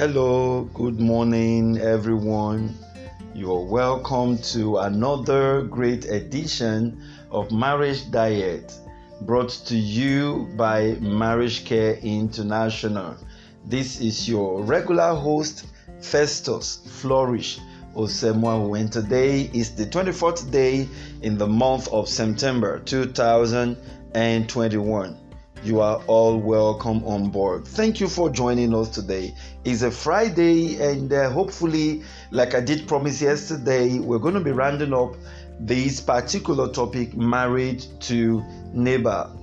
Hello, good morning, everyone. You're welcome to another great edition of Marriage Diet brought to you by Marriage Care International. This is your regular host, Festus Flourish Osemwahu, and today is the 24th day in the month of September 2021 you are all welcome on board. Thank you for joining us today. It's a Friday, and uh, hopefully, like I did promise yesterday, we're going to be rounding up this particular topic married to Nabal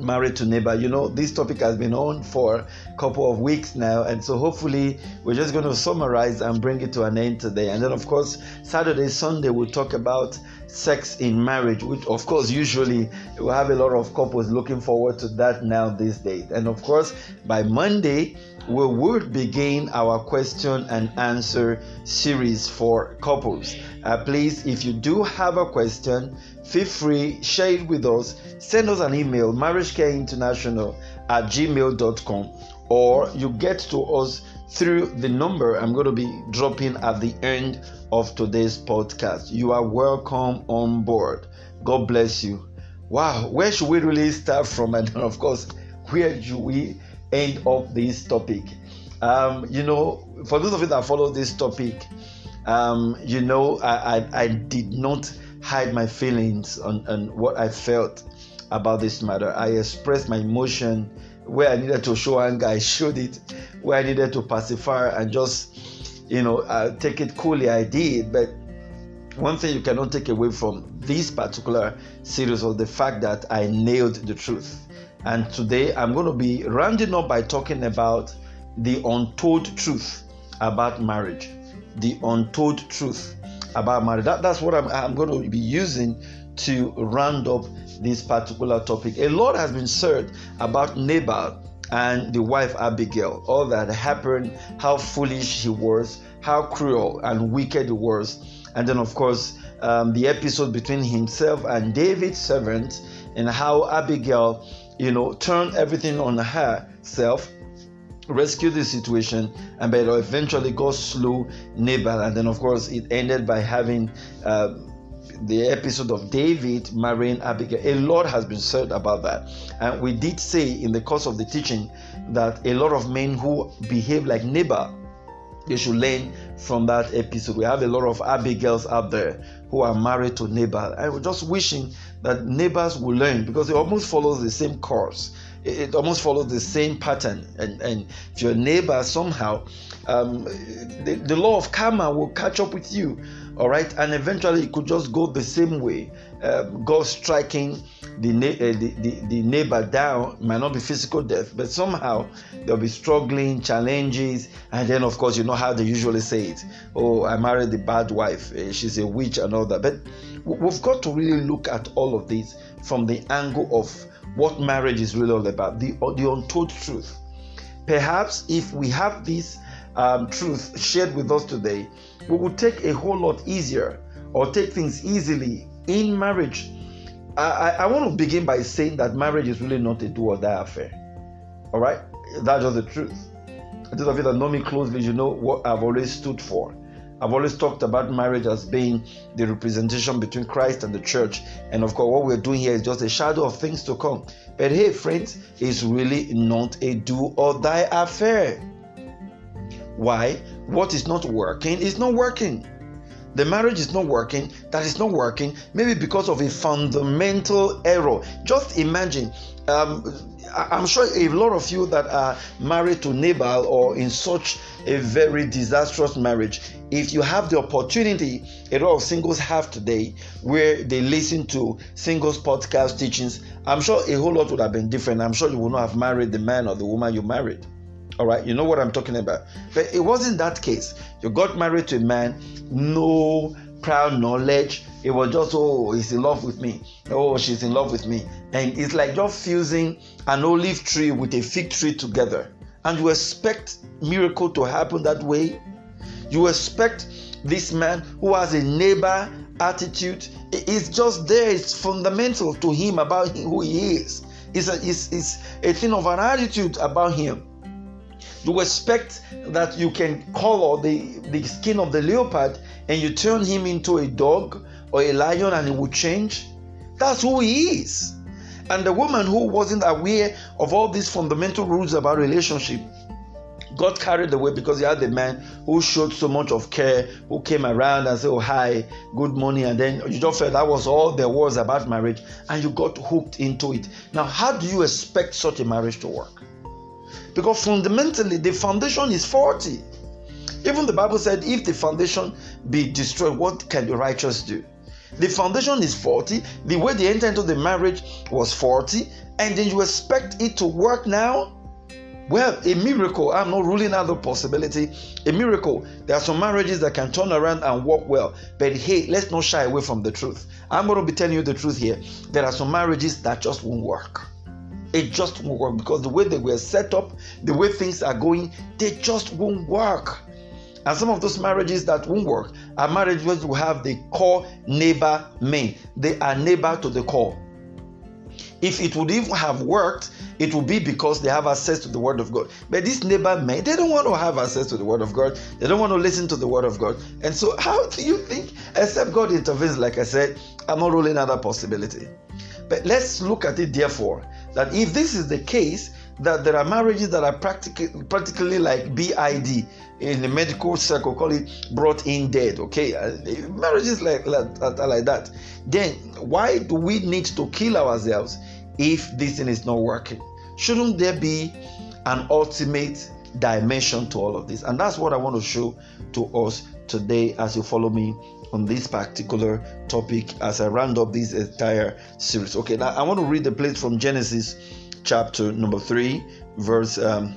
married to Nabal. You know this topic has been on for a couple of weeks now and so hopefully we're just going to summarize and bring it to an end today. And then of course saturday sunday we'll talk about sex in marriage which of course usually we have a lot of couples looking forward to that now these days. And of course by monday we would begin our question and answer series for couples. Uh, please, if you do have a question, feel free, share it with us. Send us an email, marriagecareinternational at gmail.com, or you get to us through the number I'm going to be dropping at the end of today's podcast. You are welcome on board. God bless you. Wow, where should we really start from? And of course, where do we end up this topic. Um, you know, for those of you that follow this topic, um, you know, I, I, I, did not hide my feelings on, on what I felt about this matter. I expressed my emotion where I needed to show anger, I showed it. Where I needed to pacify and just, you know, uh, take it coolly, I did. But one thing you cannot take away from this particular series was the fact that I nailed the truth. And today I'm going to be rounding up by talking about the untold truth about marriage. The untold truth about marriage. That, that's what I'm, I'm going to be using to round up this particular topic. A lot has been said about Nabal and the wife Abigail, all that happened, how foolish he was, how cruel and wicked he was. And then, of course, um, the episode between himself and David's servant, and how Abigail you know, turned everything on herself, rescue the situation, and but eventually God slew Nabal. And then, of course, it ended by having uh, the episode of David marrying Abigail. A lot has been said about that. And we did say in the course of the teaching that a lot of men who behave like Nabal they should learn from that episode. We have a lot of Abigails out there who are married to Nabal. And we're just wishing that Nabals will learn because it almost follows the same course. It, almost follows the same pattern. And, and if your Nabal somehow, um, the, the law of karma will catch up with you. All right. And eventually it could just go the same way. Um, God striking the, uh, the, the, the, Nabal down might not be physical death, but somehow there'll be struggling, challenges, and then of course you know how they usually say it. Oh, I married the bad wife, uh, she's a witch and all that. But we've got to really look at all of this from the angle of what marriage is really all about, the the untold truth. Perhaps if we have this um, truth shared with us today, we will take a whole lot easier or take things easily in marriage I, I want to begin by saying that marriage is really not a do or die affair. All right? That's just the truth. Those of you that know me closely, you know what I've always stood for. I've always talked about marriage as being the representation between Christ and the church. And of course, what we're doing here is just a shadow of things to come. But hey, friends, it's really not a do or die affair. Why? What is not working is not working the marriage is not working, that is not working, maybe because of a fundamental error. Just imagine, um, I'm sure a lot of you that are married to Nabal or in such a very disastrous marriage, if you have the opportunity, a lot of singles have today, where they listen to singles podcast teachings, I'm sure a whole lot would have been different. I'm sure you would not have married the man or the woman you married. All right, you know what I'm talking about. But it wasn't that case. You got married to a man, no prior knowledge. It was just, oh, he's in love with me. Oh, she's in love with me. And it's like just fusing an olive tree with a fig tree together. And you expect miracle to happen that way. You expect this man who has a Nabal attitude. It's just there. It's fundamental to him about who he is. It's a, it's, it's a thing of an attitude about him. You expect that you can color the, the skin of the leopard and you turn him into a dog or a lion and he will change. That's who he is. And the woman who wasn't aware of all these fundamental rules about relationship got carried away because he had the man who showed so much of care, who came around and said, Oh, hi, good morning. And then you just felt that was all there was about marriage, and you got hooked into it. Now, how do you expect such a marriage to work? Because fundamentally, the foundation is faulty. Even the Bible said, If the foundation be destroyed, what can the righteous do? The foundation is faulty. The way they entered into the marriage was faulty. And then you expect it to work now? Well, a miracle, I'm not ruling out the possibility. A miracle, there are some marriages that can turn around and work well. But hey, let's not shy away from the truth. I'm going to be telling you the truth here. There are some marriages that just won't work. It just won't work because the way they were set up, the way things are going, they just won't work. And some of those marriages that won't work are marriages who have the core Nabal men. They are Nabal to the core. If it would even have worked, it would be because they have access to the Word of God. But these Nabal men, they don't want to have access to the Word of God. They don't want to listen to the Word of God. And so, how do you think, except God intervenes, like I said, I'm not ruling out that possibility. But let's look at it, therefore, that if this is the case, that there are marriages that are practically, practically like BID in the medical circle, call it brought in dead. Okay, uh, marriages like, like, like that. Then why do we need to kill ourselves if this thing is not working? Shouldn't there be an ultimate dimension to all of this? And that's what I want to show to us today as you follow me on this particular topic as I round up this entire series. Okay, now I want to read the place from Genesis chapter number 3, verse. Um,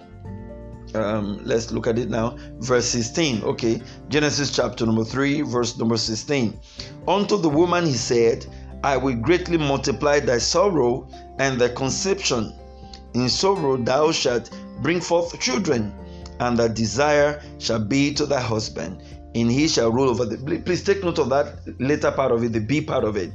um, let's look at it now. Verse 16. Okay, Genesis chapter number 3, verse number 16. Unto the woman he said, I will greatly multiply thy sorrow and thy conception. In sorrow thou shalt bring forth children, and thy desire shall be to thy husband, and he shall rule over the. Please take note of that later part of it, the B part of it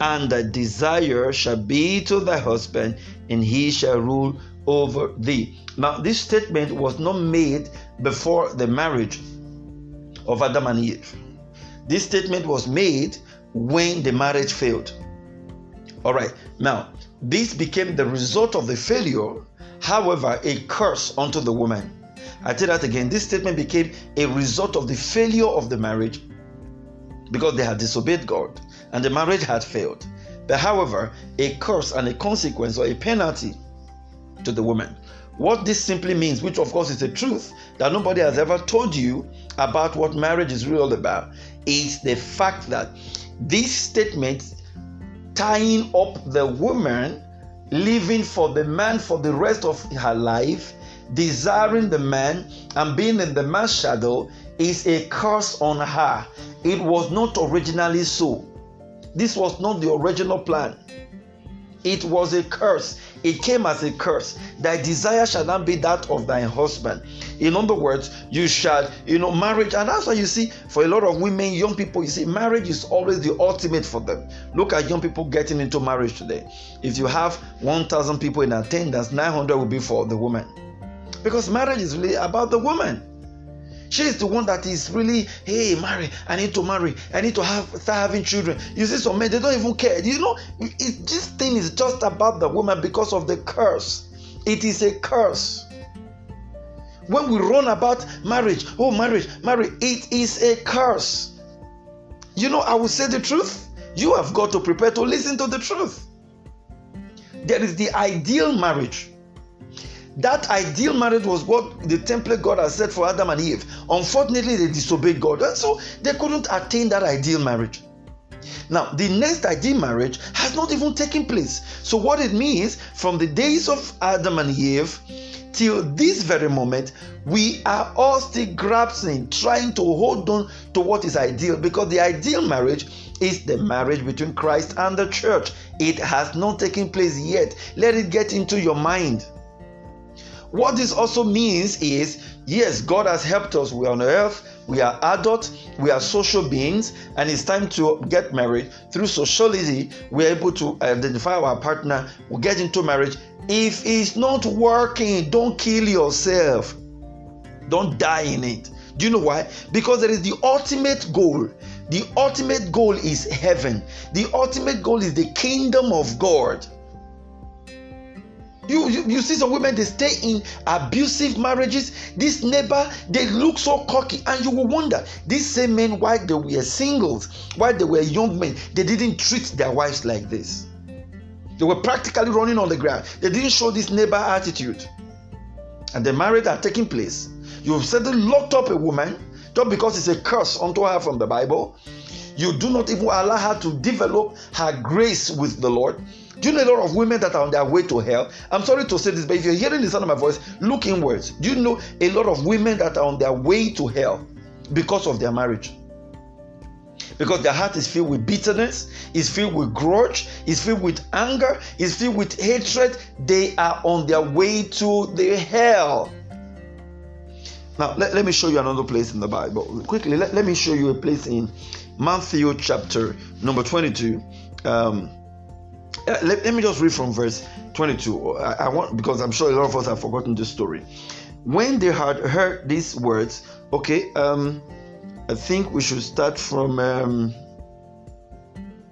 and thy desire shall be to thy husband, and he shall rule over thee. Now, this statement was not made before the marriage of Adam and Eve. This statement was made when the marriage failed. All right, now, this became the result of the failure, however, a curse unto the woman. I tell that again. This statement became a result of the failure of the marriage because they had disobeyed God and the marriage had failed. But however, a curse and a consequence or a penalty to the woman. What this simply means, which of course is the truth that nobody has ever told you about what marriage is really all about, is the fact that this statement tying up the woman living for the man for the rest of her life, desiring the man and being in the man's shadow is a curse on her. It was not originally so. This was not the original plan. It was a curse. It came as a curse. Thy desire shall not be that of thy husband. In other words, you shall, you know, marriage, and that's why you see, for a lot of women, young people, you see, marriage is always the ultimate for them. Look at young people getting into marriage today. If you have 1,000 people in attendance, 900 will be for the woman. Because marriage is really about the woman. She is the one that is really, hey, marry. I need to marry. I need to have start having children. You see, some men they don't even care. You know, it, this thing is just about the woman because of the curse. It is a curse. When we run about marriage, oh marriage, marriage, it is a curse. You know, I will say the truth. You have got to prepare to listen to the truth. There is the ideal marriage that ideal marriage was what the template God has set for Adam and Eve. Unfortunately, they disobeyed God, and so they couldn't attain that ideal marriage. Now, the next ideal marriage has not even taken place. So, what it means from the days of Adam and Eve till this very moment, we are all still grasping, trying to hold on to what is ideal because the ideal marriage is the marriage between Christ and the church. It has not taken place yet. Let it get into your mind. What this also means is yes, God has helped us. We're on earth, we are adults, we are social beings, and it's time to get married. Through sociality, we're able to identify our partner, we get into marriage. If it's not working, don't kill yourself. Don't die in it. Do you know why? Because there is the ultimate goal. The ultimate goal is heaven. The ultimate goal is the kingdom of God. You, you, you see some women they stay in abusive marriages. This Nabal they look so cocky, and you will wonder these same men why they were singles, why they were young men, they didn't treat their wives like this. They were practically running on the ground. They didn't show this Nabal attitude. And the marriage are taking place. You've suddenly locked up a woman just because it's a curse unto her from the Bible. You do not even allow her to develop her grace with the Lord. Do you know a lot of women that are on their way to hell? I'm sorry to say this, but if you're hearing the sound of my voice, look inwards. Do you know a lot of women that are on their way to hell because of their marriage? because their heart is filled with bitterness, is filled with grudge, is filled with anger, is filled with hatred. They are on their way to the hell. Now, let, let me show you another place in the Bible. Quickly, let, let me show you a place in Matthew chapter number 22. Um, let, let me just read from verse 22. I, I want because I'm sure a lot of us have forgotten this story. When they had heard these words, okay, um, I think we should start from. Um,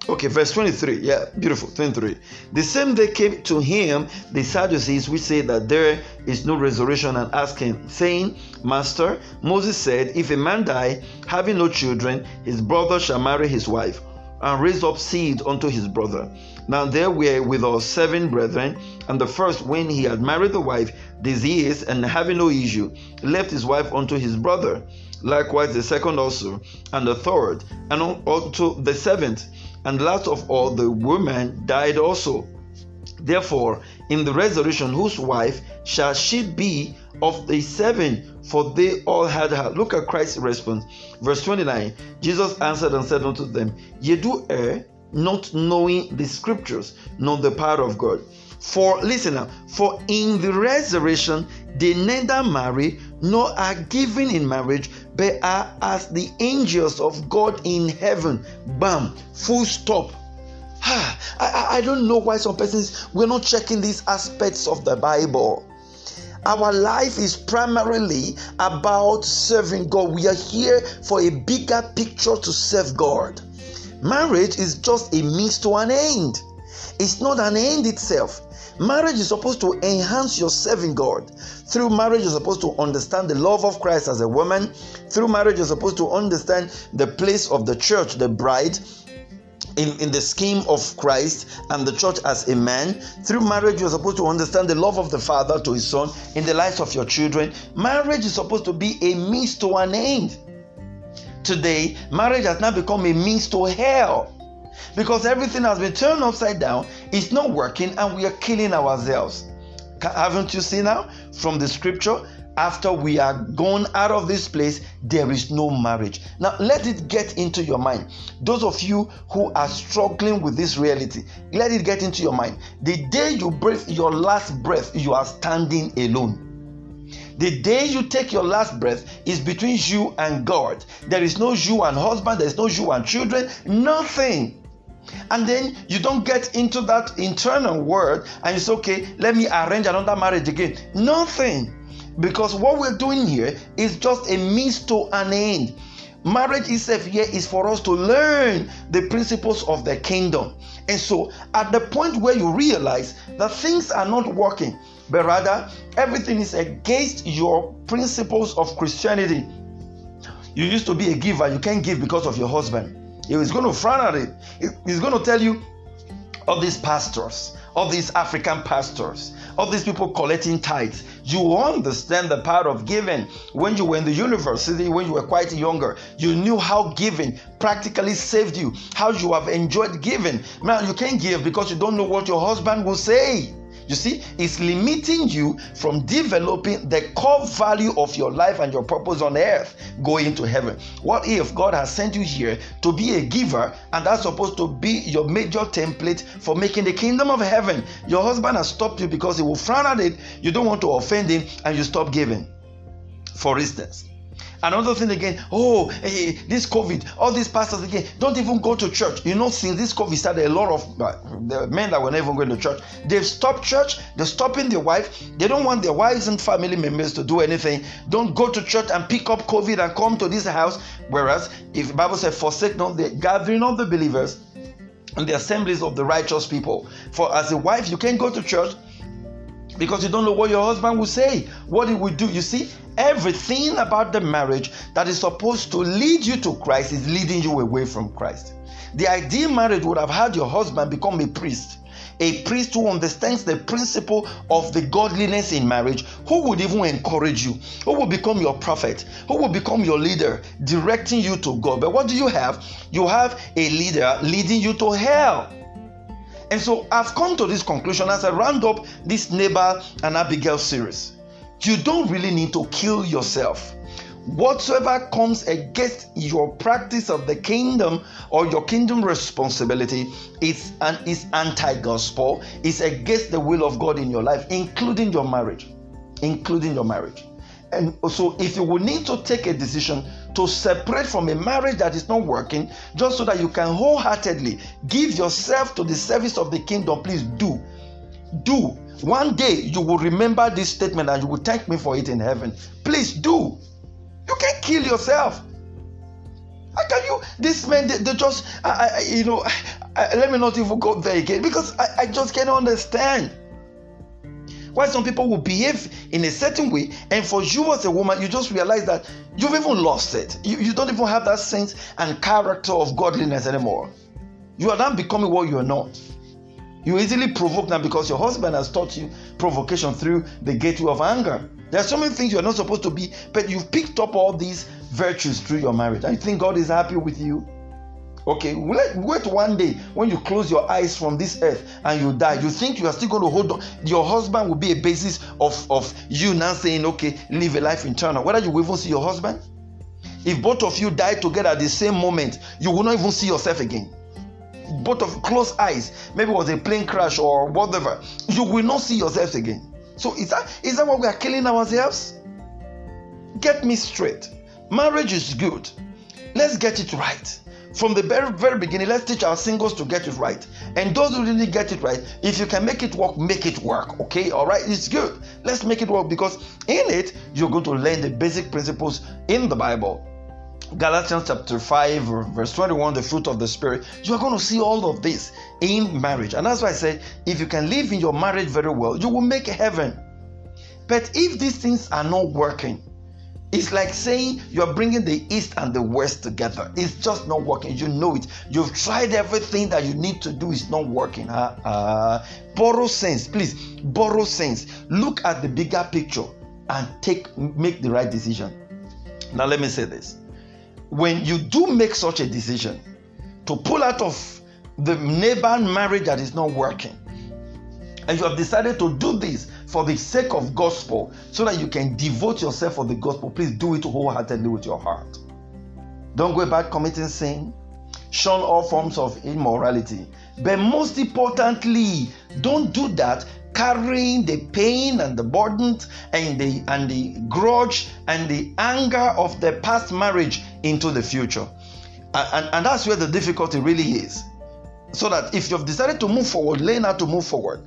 okay, verse 23. Yeah, beautiful. 23. The same day came to him the Sadducees, which say that there is no resurrection, and asked him, saying, Master, Moses said, If a man die, having no children, his brother shall marry his wife, and raised up seed unto his brother. Now there were with us seven brethren, and the first, when he had married the wife, diseased and having no issue, left his wife unto his brother likewise the second also, and the third, and unto the seventh, and last of all the woman died also. Therefore, in the resurrection, whose wife shall she be of the seven? For they all had her. Look at Christ's response. Verse 29 Jesus answered and said unto them, Ye do err, not knowing the scriptures, nor the power of God. For listen now, for in the resurrection they neither marry nor are given in marriage, but are as the angels of God in heaven. Bam, full stop. I, I, I don't know why some persons we're not checking these aspects of the Bible. Our life is primarily about serving God. We are here for a bigger picture to serve God. Marriage is just a means to an end. It's not an end itself. Marriage is supposed to enhance your serving God. Through marriage, you're supposed to understand the love of Christ as a woman. Through marriage, you're supposed to understand the place of the church, the bride, in, in the scheme of Christ and the church as a man. Through marriage, you're supposed to understand the love of the father to his son in the lives of your children. Marriage is supposed to be a means to an end. Today, marriage has now become a means to hell because everything has been turned upside down, it's not working, and we are killing ourselves. Haven't you seen now from the scripture? After we are gone out of this place, there is no marriage. Now, let it get into your mind. Those of you who are struggling with this reality, let it get into your mind. The day you breathe your last breath, you are standing alone. The day you take your last breath is between you and God. There is no you and husband, there is no you and children, nothing. And then you don't get into that internal word and say, okay, let me arrange another marriage again. Nothing. Because what we're doing here is just a means to an end. Marriage itself here is for us to learn the principles of the kingdom. And so, at the point where you realize that things are not working, but rather everything is against your principles of Christianity, you used to be a giver, you can't give because of your husband. He's going to frown at it. He's going to tell you of these pastors, of these African pastors, of these people collecting tithes. You understand the power of giving. When you were in the university, when you were quite younger, you knew how giving practically saved you, how you have enjoyed giving. Now, you can't give because you don't know what your husband will say. You see, it's limiting you from developing the core value of your life and your purpose on earth going to heaven. What if God has sent you here to be a giver and that's supposed to be your major template for making the kingdom of heaven? Your husband has stopped you because he will frown at it, you don't want to offend him, and you stop giving. For instance, Another thing again, oh, hey, this COVID, all these pastors again, don't even go to church. You know, since this COVID started, a lot of uh, the men that were never going to church, they've stopped church, they're stopping their wife. They don't want their wives and family members to do anything. Don't go to church and pick up COVID and come to this house. Whereas, if the Bible said, forsake not the gathering of the believers and the assemblies of the righteous people. For as a wife, you can't go to church because you don't know what your husband will say, what he will do. You see, everything about the marriage that is supposed to lead you to Christ is leading you away from Christ. The ideal marriage would have had your husband become a priest, a priest who understands the principle of the godliness in marriage, who would even encourage you, who will become your prophet, who will become your leader, directing you to God. But what do you have? You have a leader leading you to hell. And so I've come to this conclusion as I round up this Nabal and Abigail series. You don't really need to kill yourself. Whatsoever comes against your practice of the kingdom or your kingdom responsibility is an is anti-gospel, is against the will of God in your life, including your marriage. Including your marriage. And so if you will need to take a decision to separate from a marriage that is not working, just so that you can wholeheartedly give yourself to the service of the kingdom, please do. Do. One day you will remember this statement and you will thank me for it in heaven. Please do. You can't kill yourself. How can you? This man, they, they just, I, I, you know, I, let me not even go there again because I, just can't understand why some people will behave in a certain way and for you as a woman you just realize that you've even lost it you, you don't even have that sense and character of godliness anymore you are now becoming what you are not you easily provoke now because your husband has taught you provocation through the gateway of anger there are so many things you're not supposed to be but you've picked up all these virtues through your marriage i think god is happy with you Okay, wait, wait one day when you close your eyes from this earth and you die. You think you are still going to hold on. Your husband will be a basis of, of you now saying, okay, live a life eternal. Whether you will even see your husband, if both of you die together at the same moment, you will not even see yourself again. Both of close eyes, maybe it was a plane crash or whatever, you will not see yourselves again. So is that is that what we are killing ourselves? Get me straight. Marriage is good. Let's get it right from the very, very beginning, let's teach our singles to get it right. And those who really get it right, if you can make it work, make it work. Okay, all right, it's good. Let's make it work because in it, you're going to learn the basic principles in the Bible. Galatians chapter 5, verse 21, the fruit of the Spirit. You're going to see all of this in marriage. And that's why I said, if you can live in your marriage very well, you will make heaven. But if these things are not working, it's like saying you're bringing the East and the West together. It's just not working. You know it. You've tried everything that you need to do. It's not working. Uh, uh, borrow sense, please. Borrow sense. Look at the bigger picture and take make the right decision. Now let me say this: when you do make such a decision to pull out of the Nabal marriage that is not working, and you have decided to do this for the sake of gospel so that you can devote yourself for the gospel please do it wholeheartedly with your heart. Don't go about committing sin. Shun all forms of immorality. But most importantly don't do that carrying the pain and the burden and the and the grudge and the anger of the past marriage into the future. And, and, and that's where the difficulty really is. So that if you've decided to move forward learn how to move forward.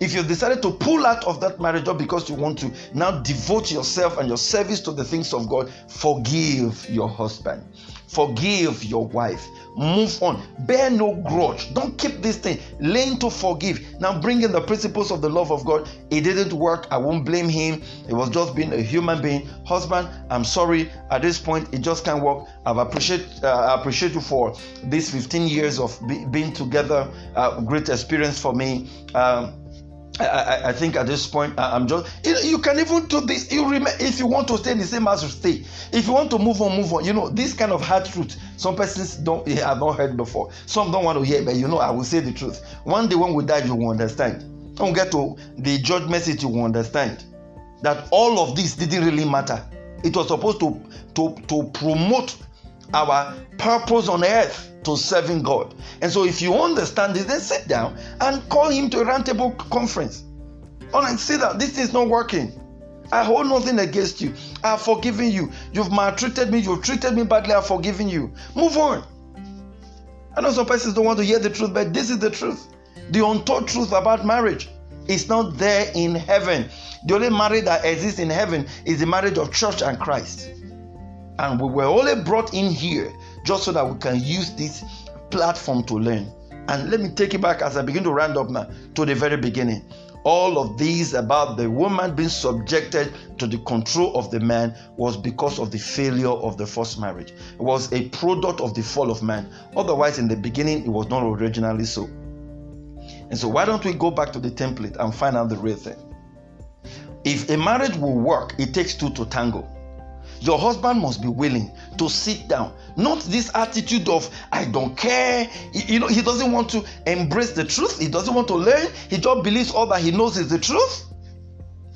If you've decided to pull out of that marriage just because you want to now devote yourself and your service to the things of God, forgive your husband, forgive your wife, move on, bear no grudge. Don't keep this thing. Learn to forgive. Now, bring in the principles of the love of God. It didn't work. I won't blame him. It was just being a human being. Husband, I'm sorry. At this point, it just can't work. I've appreciate uh, I appreciate you for these 15 years of be, being together. Uh, great experience for me. Um, I, I, think at this point I'm just you, can even do this. You remember if you want to stay in the same house, stay. If you want to move on, move on. You know this kind of hard truth. Some persons don't have not heard before. Some don't want to hear, but you know I will say the truth. One day when we die, you will understand. Don't get to the judgment seat, you will understand that all of this didn't really matter. It was supposed to to to promote our purpose on earth to serving God. And so, if you understand this, then sit down and call him to a roundtable conference. Oh, and see that this is not working. I hold nothing against you. I've forgiven you. You've maltreated me. You've treated me badly. I've forgiven you. Move on. I know some persons don't want to hear the truth, but this is the truth. The untold truth about marriage is not there in heaven. The only marriage that exists in heaven is the marriage of church and Christ. And we were only brought in here just so that we can use this platform to learn. And let me take it back as I begin to round up now to the very beginning. All of these about the woman being subjected to the control of the man was because of the failure of the first marriage. It was a product of the fall of man. Otherwise, in the beginning, it was not originally so. And so, why don't we go back to the template and find out the real thing? If a marriage will work, it takes two to tango. Your husband must be willing to sit down. Not this attitude of, I don't care. You know, he doesn't want to embrace the truth. He doesn't want to learn. He just believes all that he knows is the truth.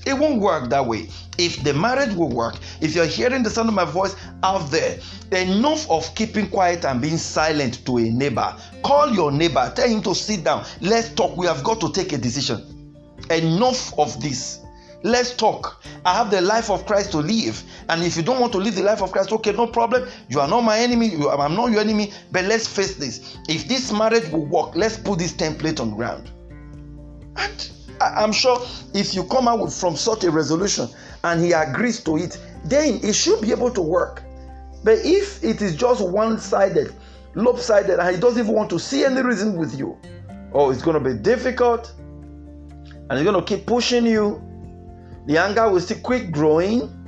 It won't work that way. If the marriage will work, if you're hearing the sound of my voice out there, enough of keeping quiet and being silent to a Nabal. Call your Nabal, tell him to sit down. Let's talk. We have got to take a decision. Enough of this. Let's talk. I have the life of Christ to live. And if you don't want to live the life of Christ, okay, no problem. You are not my enemy. I'm not your enemy. But let's face this. If this marriage will work, let's put this template on ground. And I'm sure if you come out from such a resolution and he agrees to it, then it should be able to work. But if it is just one sided, lopsided, and he doesn't even want to see any reason with you, oh, it's going to be difficult and he's going to keep pushing you the anger will still keep growing.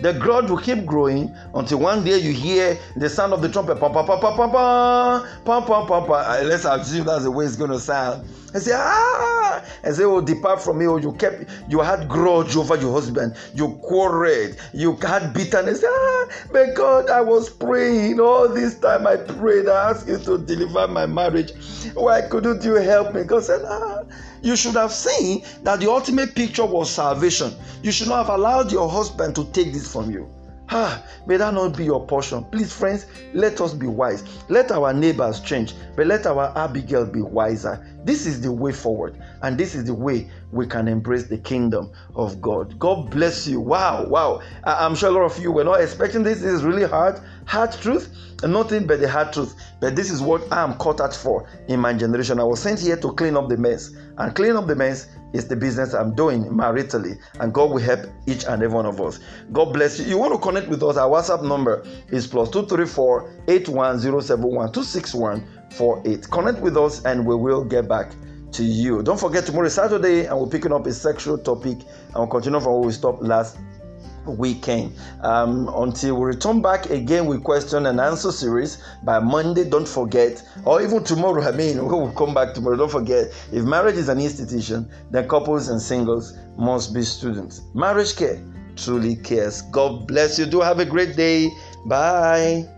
The grudge will keep growing until one day you hear the sound of the trumpet. Pa, pa, pa, pa, pa, pa, pa, pa, pa, pa. Let's assume that's the way it's going to sound. And say, ah, and say, oh, depart from me. Oh, you kept, you had grudge over your husband. You quarreled. You had bitterness. Ah, but God, I was praying all this time. I prayed. I asked you to deliver my marriage. Why couldn't you help me? God said, ah, you should have seen that the ultimate picture was salvation. You should not have allowed your husband to take this from you. Ah, may that not be your portion. Please, friends, let us be wise. Let our Nabals change, but let our Abigail be wiser. This is the way forward, and this is the way we can embrace the kingdom of God. God bless you. Wow, wow. I'm sure a lot of you were not expecting this. This is really hard. Hard truth, and nothing but the hard truth. But this is what I am caught at for in my generation. I was sent here to clean up the mess, and clean up the mess is the business I'm doing maritally, and God will help each and every one of us. God bless you. You want to connect with us? Our WhatsApp number is plus two three four eight one zero seven one two six one four eight. Connect with us, and we will get back to you. Don't forget tomorrow is Saturday, and we're picking up a sexual topic, and we'll continue from where we stopped last weekend. Um, until we return back again with question and answer series by monday. Don't forget or even tomorrow i mean we'll come back tomorrow. Don't forget if marriage is an institution then couples and singles must be students. Marriage care truly cares. God bless you. Do have a great day. Bye